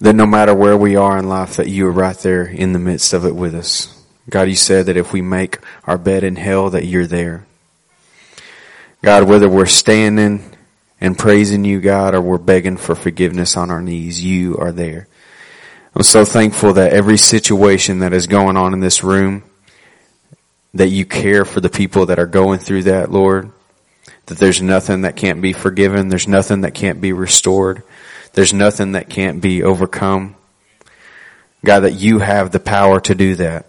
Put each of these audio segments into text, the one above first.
that no matter where we are in life, that you are right there in the midst of it with us. God, you said that if we make our bed in hell, that you're there. God, whether we're standing and praising you, God, or we're begging for forgiveness on our knees, you are there. I'm so thankful that every situation that is going on in this room, that you care for the people that are going through that, Lord. That there's nothing that can't be forgiven. There's nothing that can't be restored. There's nothing that can't be overcome. God, that you have the power to do that.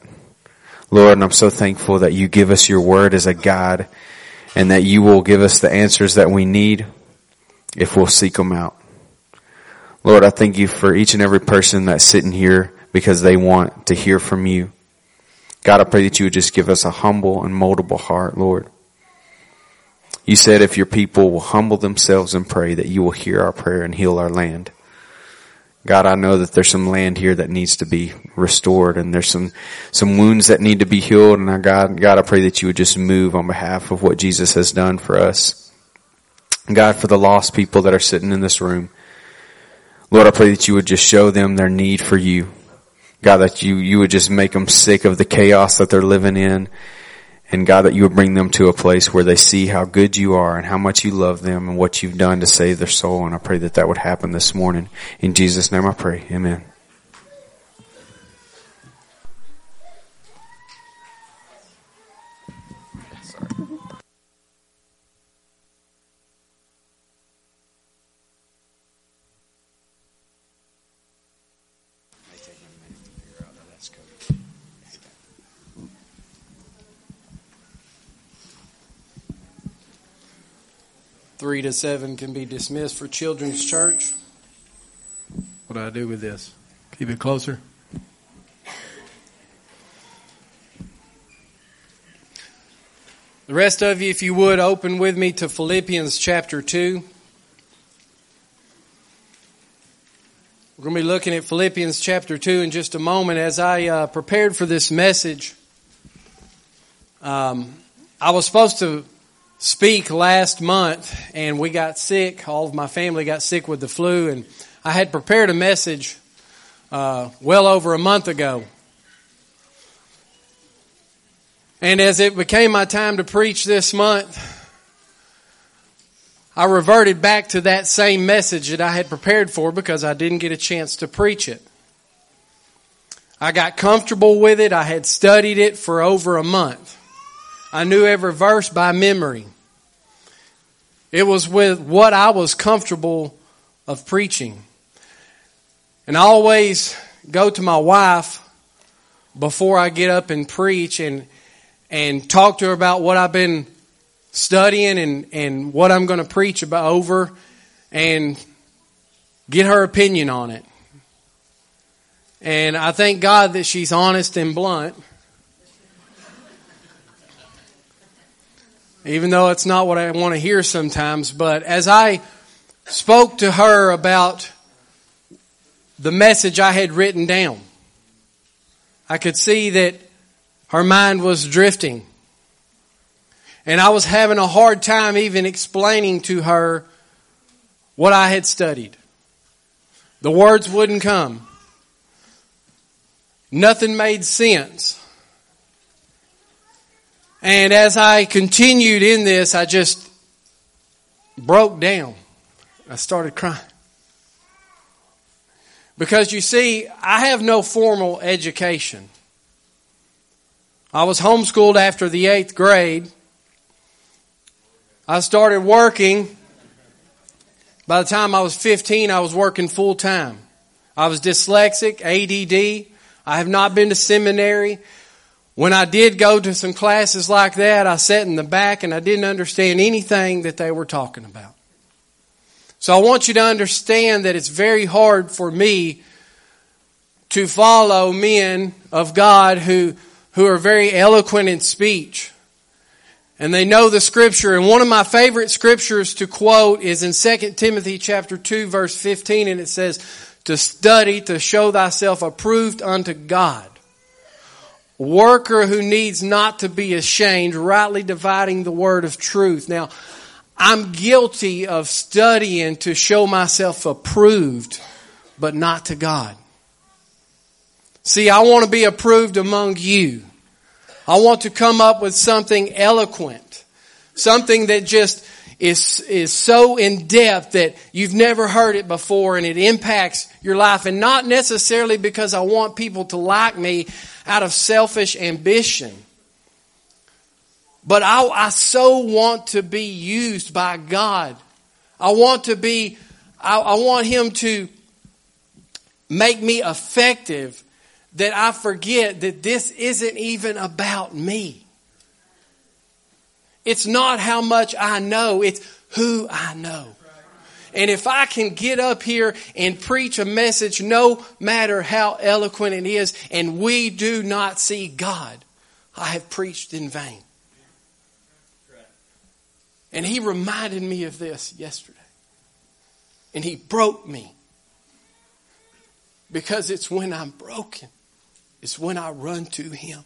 Lord, and I'm so thankful that you give us your word as a guide and that you will give us the answers that we need if we'll seek them out. Lord, I thank you for each and every person that's sitting here because they want to hear from you. God, I pray that you would just give us a humble and moldable heart, Lord. You said if your people will humble themselves and pray that you will hear our prayer and heal our land. God, I know that there's some land here that needs to be restored and there's some, some wounds that need to be healed. And I, God, God, I pray that you would just move on behalf of what Jesus has done for us. God, for the lost people that are sitting in this room, Lord, I pray that you would just show them their need for you. God, that you, you would just make them sick of the chaos that they're living in and God, that you would bring them to a place where they see how good you are and how much you love them and what you've done to save their soul. And I pray that that would happen this morning. In Jesus' name I pray. Amen. Three to seven can be dismissed for Children's Church. What do I do with this? Keep it closer. The rest of you, if you would, open with me to Philippians chapter 2. We're going to be looking at Philippians chapter 2 in just a moment. As I uh, prepared for this message, um, I was supposed to speak last month and we got sick. All of my family got sick with the flu and I had prepared a message uh, well over a month ago. And as it became my time to preach this month, I reverted back to that same message that I had prepared for because I didn't get a chance to preach it. I got comfortable with it. I had studied it for over a month. I knew every verse by memory. It was with what I was comfortable of preaching. And I always go to my wife before I get up and preach and and talk to her about what I've been studying and, and what I'm going to preach about over and get her opinion on it. And I thank God that she's honest and blunt. Even though it's not what I want to hear sometimes. But as I spoke to her about the message I had written down, I could see that her mind was drifting. And I was having a hard time even explaining to her what I had studied. The words wouldn't come. Nothing made sense. And as I continued in this, I just broke down. I started crying. Because you see, I have no formal education. I was homeschooled after the eighth grade. I started working. By the time I was 15, I was working full time. I was dyslexic, ADD. I have not been to seminary. When I did go to some classes like that, I sat in the back and I didn't understand anything that they were talking about. So I want you to understand that it's very hard for me to follow men of God who, who are very eloquent in speech. And they know the scripture. And one of my favorite scriptures to quote is in 2 Timothy chapter 2 verse 15 and it says, to study to show thyself approved unto God worker who needs not to be ashamed, rightly dividing the word of truth. Now, I'm guilty of studying to show myself approved, but not to God. See, I want to be approved among you. I want to come up with something eloquent, something that just is, is so in depth that you've never heard it before and it impacts your life. And not necessarily because I want people to like me out of selfish ambition. But I, I so want to be used by God. I want to be, I, I want Him to make me effective that I forget that this isn't even about me. It's not how much I know, it's who I know. And if I can get up here and preach a message, no matter how eloquent it is, and we do not see God, I have preached in vain. And he reminded me of this yesterday. And he broke me. Because it's when I'm broken, it's when I run to him.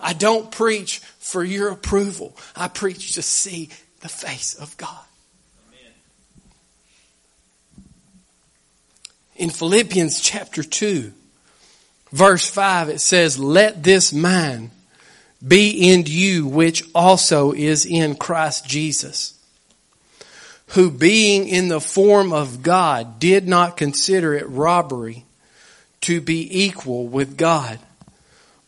I don't preach for your approval. I preach to see the face of God. In Philippians chapter 2, verse 5, it says, Let this mind be in you, which also is in Christ Jesus, who being in the form of God did not consider it robbery to be equal with God,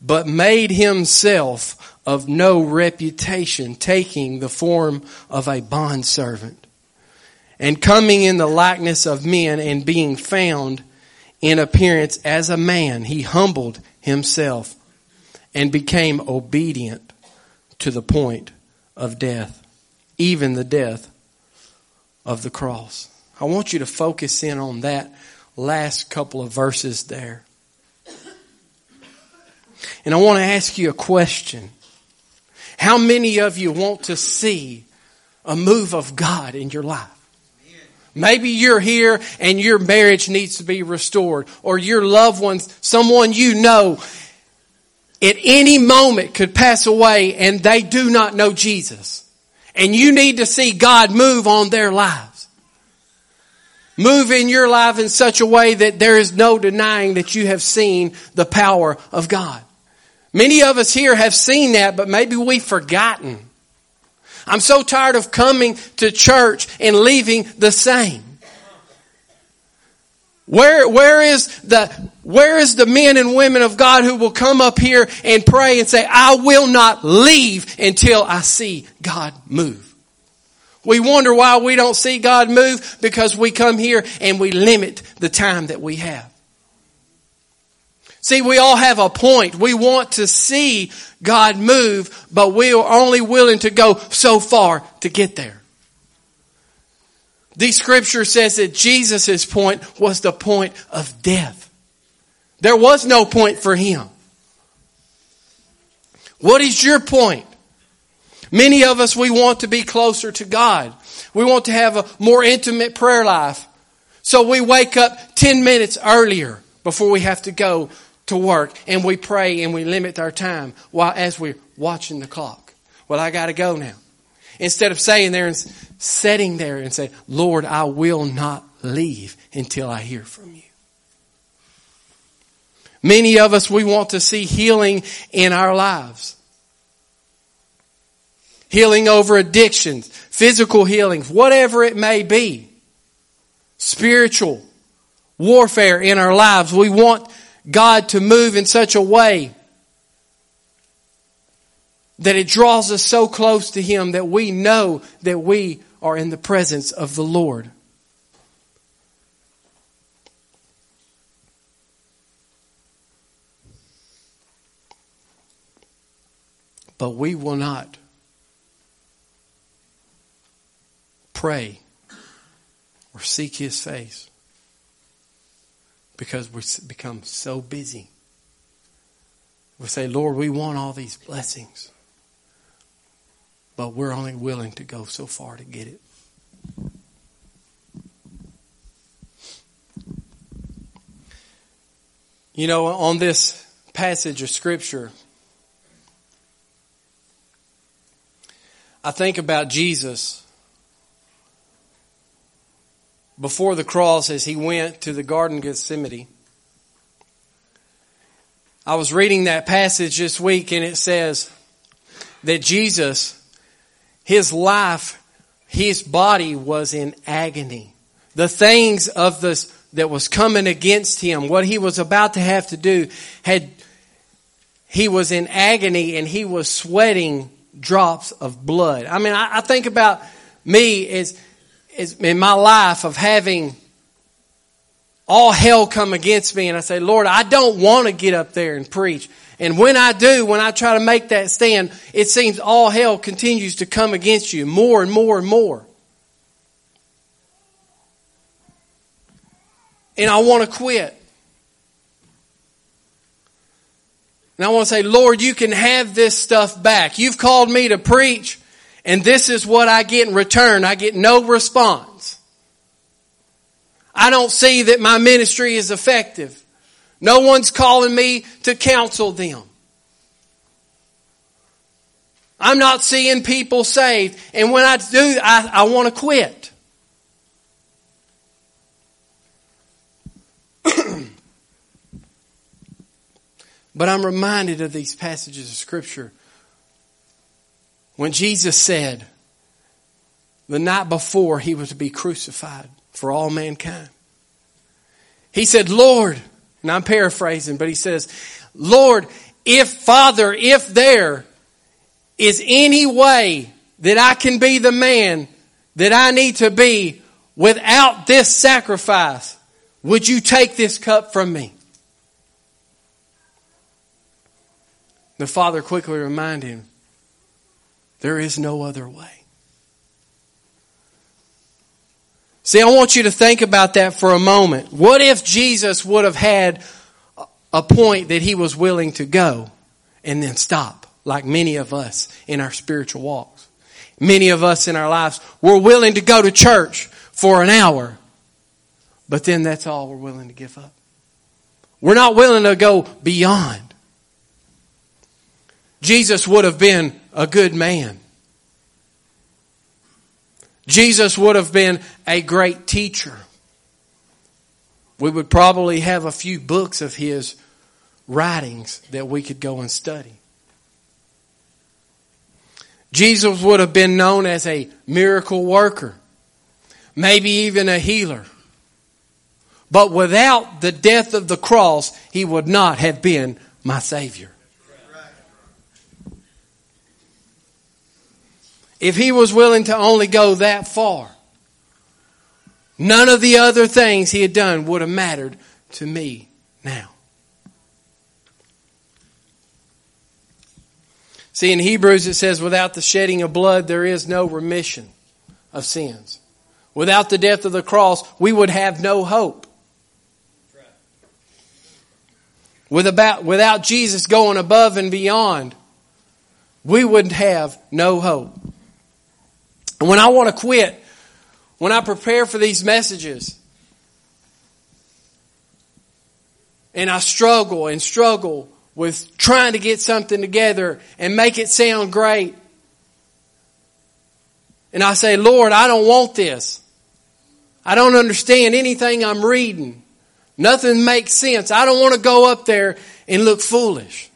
but made himself of no reputation, taking the form of a bondservant, and coming in the likeness of men and being found in appearance as a man, he humbled himself and became obedient to the point of death, even the death of the cross. I want you to focus in on that last couple of verses there. And I want to ask you a question. How many of you want to see a move of God in your life? Maybe you're here and your marriage needs to be restored or your loved ones, someone you know at any moment could pass away and they do not know Jesus. And you need to see God move on their lives. Move in your life in such a way that there is no denying that you have seen the power of God. Many of us here have seen that, but maybe we've forgotten. I'm so tired of coming to church and leaving the same. Where, where is the, where is the men and women of God who will come up here and pray and say, I will not leave until I see God move? We wonder why we don't see God move because we come here and we limit the time that we have. See, we all have a point. We want to see God move, but we are only willing to go so far to get there. The scripture says that Jesus' point was the point of death. There was no point for him. What is your point? Many of us, we want to be closer to God. We want to have a more intimate prayer life. So we wake up 10 minutes earlier before we have to go to work and we pray and we limit our time while as we're watching the clock. Well, I gotta go now. Instead of saying there and sitting there and say, Lord, I will not leave until I hear from you. Many of us, we want to see healing in our lives. Healing over addictions, physical healings, whatever it may be. Spiritual warfare in our lives. We want God to move in such a way that it draws us so close to Him that we know that we are in the presence of the Lord. But we will not pray or seek His face because we become so busy. We say, Lord, we want all these blessings but we're only willing to go so far to get it. You know, on this passage of Scripture, I think about Jesus before the cross as he went to the Garden of Gethsemane. I was reading that passage this week and it says that Jesus, his life, his body was in agony. The things of this that was coming against him, what he was about to have to do, had he was in agony and he was sweating drops of blood. I mean, I, I think about me as, as in my life of having all hell come against me and I say, Lord, I don't want to get up there and preach. And when I do, when I try to make that stand, it seems all hell continues to come against you more and more and more. And I want to quit. And I want to say, Lord, you can have this stuff back. You've called me to preach, and this is what I get in return. I get no response. I don't see that my ministry is effective. No one's calling me to counsel them. I'm not seeing people saved. And when I do, I, I want to quit. but I'm reminded of these passages of Scripture when Jesus said the night before he was to be crucified for all mankind. He said, Lord, and I'm paraphrasing, but he says, Lord, if Father, if there is any way that I can be the man that I need to be without this sacrifice, would you take this cup from me? The Father quickly reminded him, there is no other way. See, I want you to think about that for a moment. What if Jesus would have had a point that he was willing to go and then stop, like many of us in our spiritual walks? Many of us in our lives, we're willing to go to church for an hour, but then that's all we're willing to give up. We're not willing to go beyond. Jesus would have been a good man. Jesus would have been a great teacher. We would probably have a few books of his writings that we could go and study. Jesus would have been known as a miracle worker, maybe even a healer. But without the death of the cross, he would not have been my Savior. If he was willing to only go that far, none of the other things he had done would have mattered to me now. See, in Hebrews it says, without the shedding of blood, there is no remission of sins. Without the death of the cross, we would have no hope. With about, without Jesus going above and beyond, we would have no hope. When I want to quit, when I prepare for these messages, and I struggle and struggle with trying to get something together and make it sound great. And I say, Lord, I don't want this. I don't understand anything I'm reading. Nothing makes sense. I don't want to go up there and look foolish.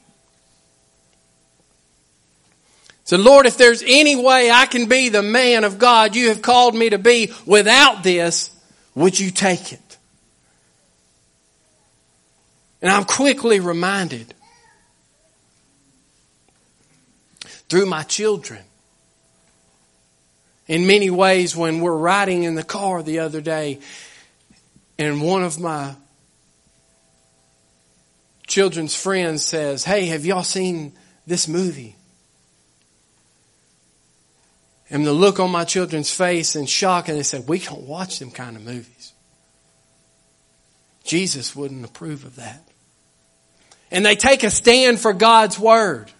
So Lord, if there's any way I can be the man of God you have called me to be without this, would you take it? And I'm quickly reminded through my children. In many ways, when we're riding in the car the other day, and one of my children's friends says, Hey, have y'all seen this movie? And the look on my children's face in shock, and they said, We don't watch them kind of movies. Jesus wouldn't approve of that. And they take a stand for God's word.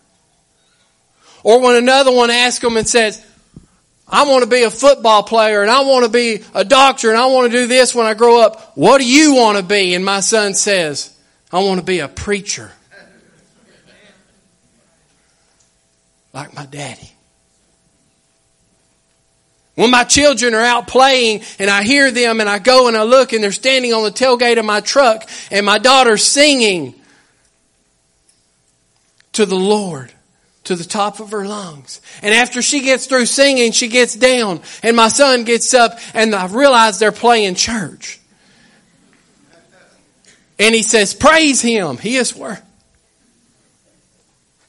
Or when another one asks them and says, I want to be a football player and I want to be a doctor and I want to do this when I grow up. What do you want to be? And my son says, I want to be a preacher. Like my daddy. When my children are out playing and I hear them and I go and I look and they're standing on the tailgate of my truck and my daughter's singing to the Lord to the top of her lungs. And after she gets through singing, she gets down and my son gets up and I realize they're playing church. And he says, praise him. He is worth.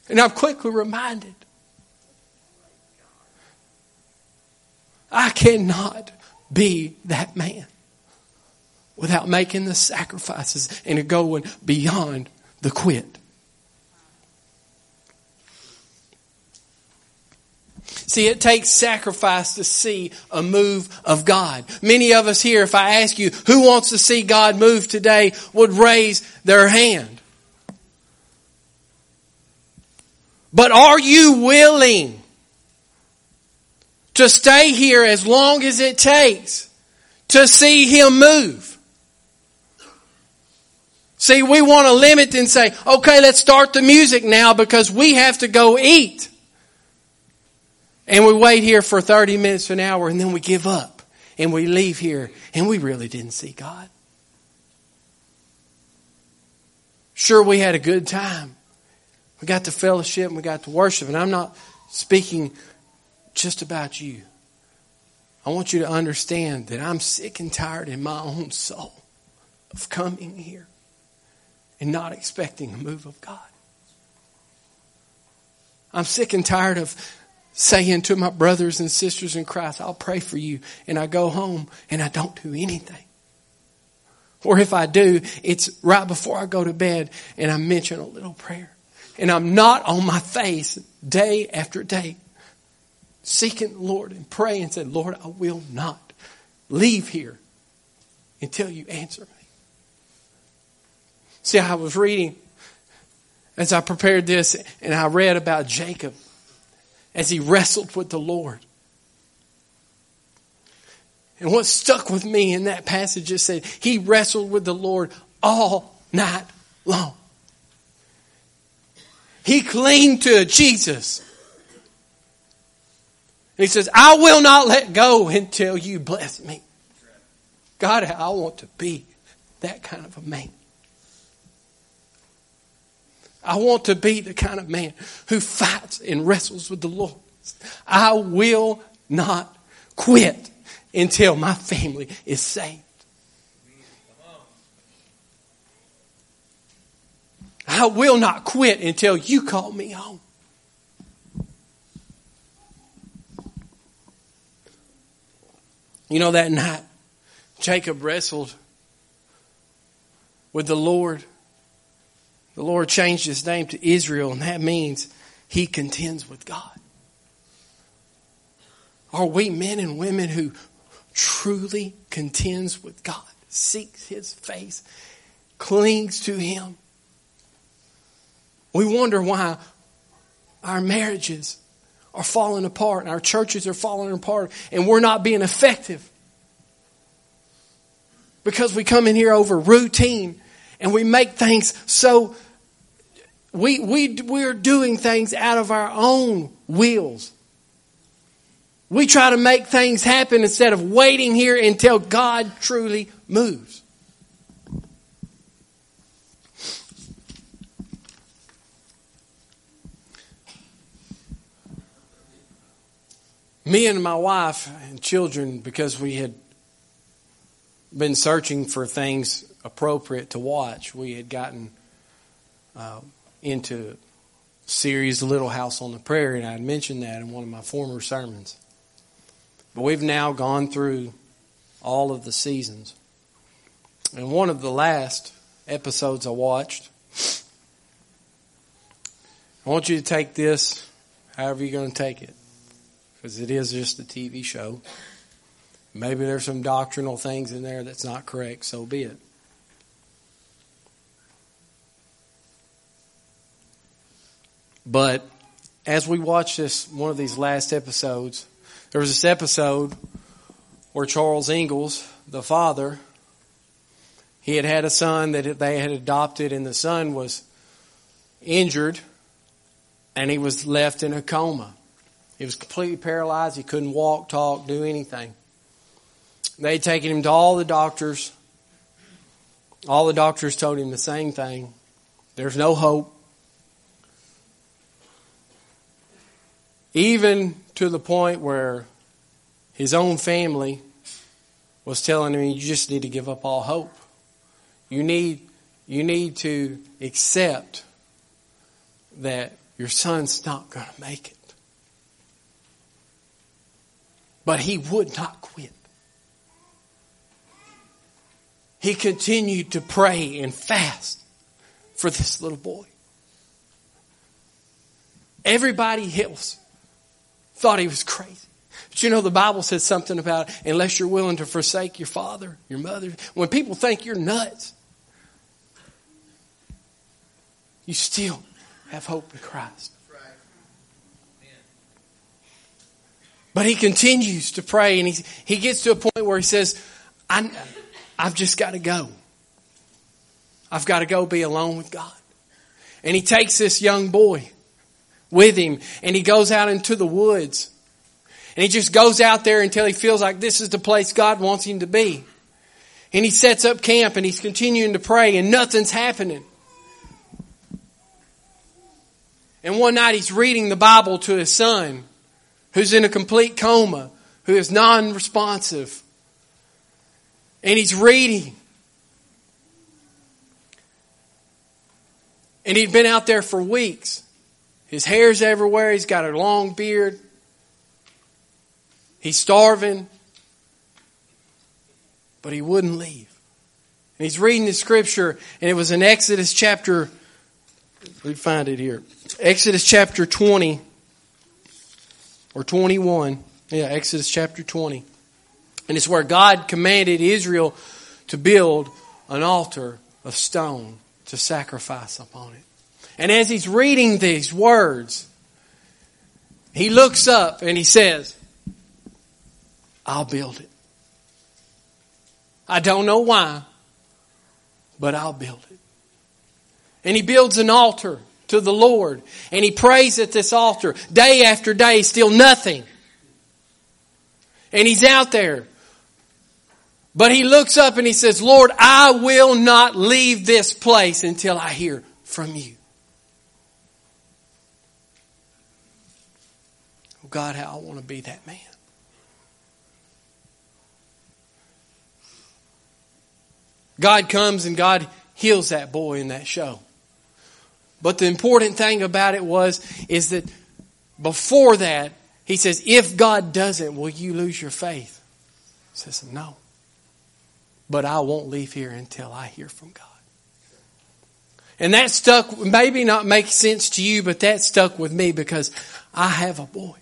And I'm quickly reminded I cannot be that man without making the sacrifices and going beyond the quit. See, it takes sacrifice to see a move of God. Many of us here, if I ask you who wants to see God move today, would raise their hand. But are you willing to stay here as long as it takes to see Him move. See, we want to limit and say, okay, let's start the music now because we have to go eat. And we wait here for 30 minutes an hour and then we give up and we leave here and we really didn't see God. Sure, we had a good time. We got to fellowship and we got to worship. And I'm not speaking just about you. I want you to understand that I'm sick and tired in my own soul of coming here and not expecting a move of God. I'm sick and tired of saying to my brothers and sisters in Christ, I'll pray for you, and I go home and I don't do anything. Or if I do, it's right before I go to bed and I mention a little prayer. And I'm not on my face day after day seeking the Lord and praying and said, Lord, I will not leave here until you answer me. See, I was reading as I prepared this and I read about Jacob as he wrestled with the Lord. And what stuck with me in that passage is said he wrestled with the Lord all night long. He clinged to Jesus. He says, I will not let go until you bless me. God, I want to be that kind of a man. I want to be the kind of man who fights and wrestles with the Lord. I will not quit until my family is saved. I will not quit until you call me home. You know, that night, Jacob wrestled with the Lord. The Lord changed his name to Israel, and that means he contends with God. Are we men and women who truly contends with God, seeks his face, clings to him? We wonder why our marriages are falling apart and our churches are falling apart and we're not being effective. Because we come in here over routine and we make things so we we we're doing things out of our own wills. We try to make things happen instead of waiting here until God truly moves. Me and my wife and children, because we had been searching for things appropriate to watch, we had gotten uh, into series Little House on the Prairie, and I had mentioned that in one of my former sermons. But we've now gone through all of the seasons. And one of the last episodes I watched, I want you to take this however you're going to take it because it is just a TV show. Maybe there's some doctrinal things in there that's not correct, so be it. But as we watch this, one of these last episodes, there was this episode where Charles Ingalls, the father, he had had a son that they had adopted, and the son was injured, and he was left in a coma. He was completely paralyzed. He couldn't walk, talk, do anything. They'd taken him to all the doctors. All the doctors told him the same thing. There's no hope. Even to the point where his own family was telling him, you just need to give up all hope. You need, you need to accept that your son's not going to make it. But he would not quit. He continued to pray and fast for this little boy. Everybody else thought he was crazy. But you know, the Bible says something about unless you're willing to forsake your father, your mother, when people think you're nuts, you still have hope in Christ. But he continues to pray and he, he gets to a point where he says, I, I've just got to go. I've got to go be alone with God. And he takes this young boy with him and he goes out into the woods. And he just goes out there until he feels like this is the place God wants him to be. And he sets up camp and he's continuing to pray and nothing's happening. And one night he's reading the Bible to his son who's in a complete coma, who is non-responsive. And he's reading. And he'd been out there for weeks. His hair's everywhere. He's got a long beard. He's starving. But he wouldn't leave. And he's reading the scripture, and it was in Exodus chapter, we find it here. Exodus chapter 20 or 21. Yeah, Exodus chapter 20. And it's where God commanded Israel to build an altar of stone to sacrifice upon it. And as he's reading these words, he looks up and he says, I'll build it. I don't know why, but I'll build it. And he builds an altar to the Lord. And he prays at this altar day after day, still nothing. And he's out there. But he looks up and he says, Lord, I will not leave this place until I hear from you. Oh God, how I want to be that man. God comes and God heals that boy in that show. But the important thing about it was, is that before that, he says, if God doesn't, will you lose your faith? He says, no. But I won't leave here until I hear from God. And that stuck, maybe not make sense to you, but that stuck with me because I have a boy.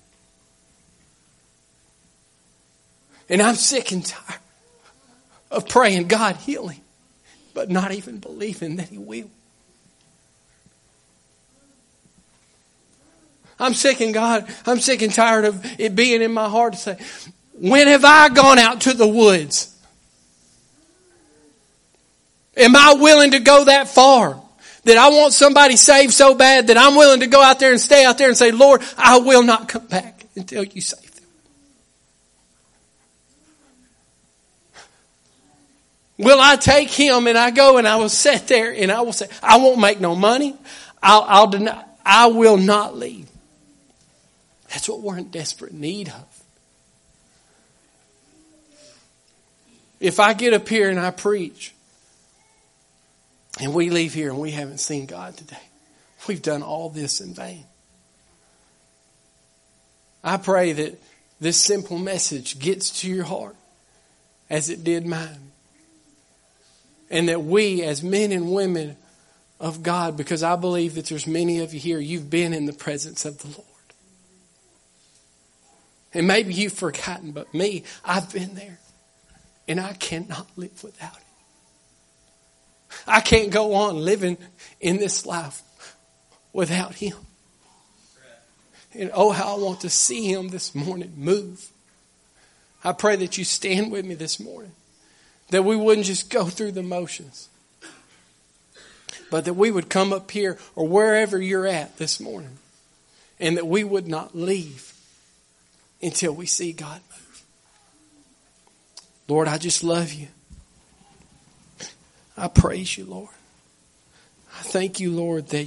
And I'm sick and tired of praying, God heal him, but not even believing that he will. I'm sick and God, I'm sick and tired of it being in my heart to say, when have I gone out to the woods? Am I willing to go that far? That I want somebody saved so bad that I'm willing to go out there and stay out there and say, Lord, I will not come back until you save them. Will I take him and I go and I will sit there and I will say, I won't make no money. I'll, I'll deny, I will not leave. That's what we're in desperate need of. If I get up here and I preach, and we leave here and we haven't seen God today, we've done all this in vain. I pray that this simple message gets to your heart as it did mine. And that we, as men and women of God, because I believe that there's many of you here, you've been in the presence of the Lord. And maybe you've forgotten, but me, I've been there. And I cannot live without it. I can't go on living in this life without Him. And oh, how I want to see Him this morning move. I pray that you stand with me this morning. That we wouldn't just go through the motions. But that we would come up here or wherever you're at this morning. And that we would not leave until we see God move. Lord, I just love you. I praise you, Lord. I thank you, Lord, that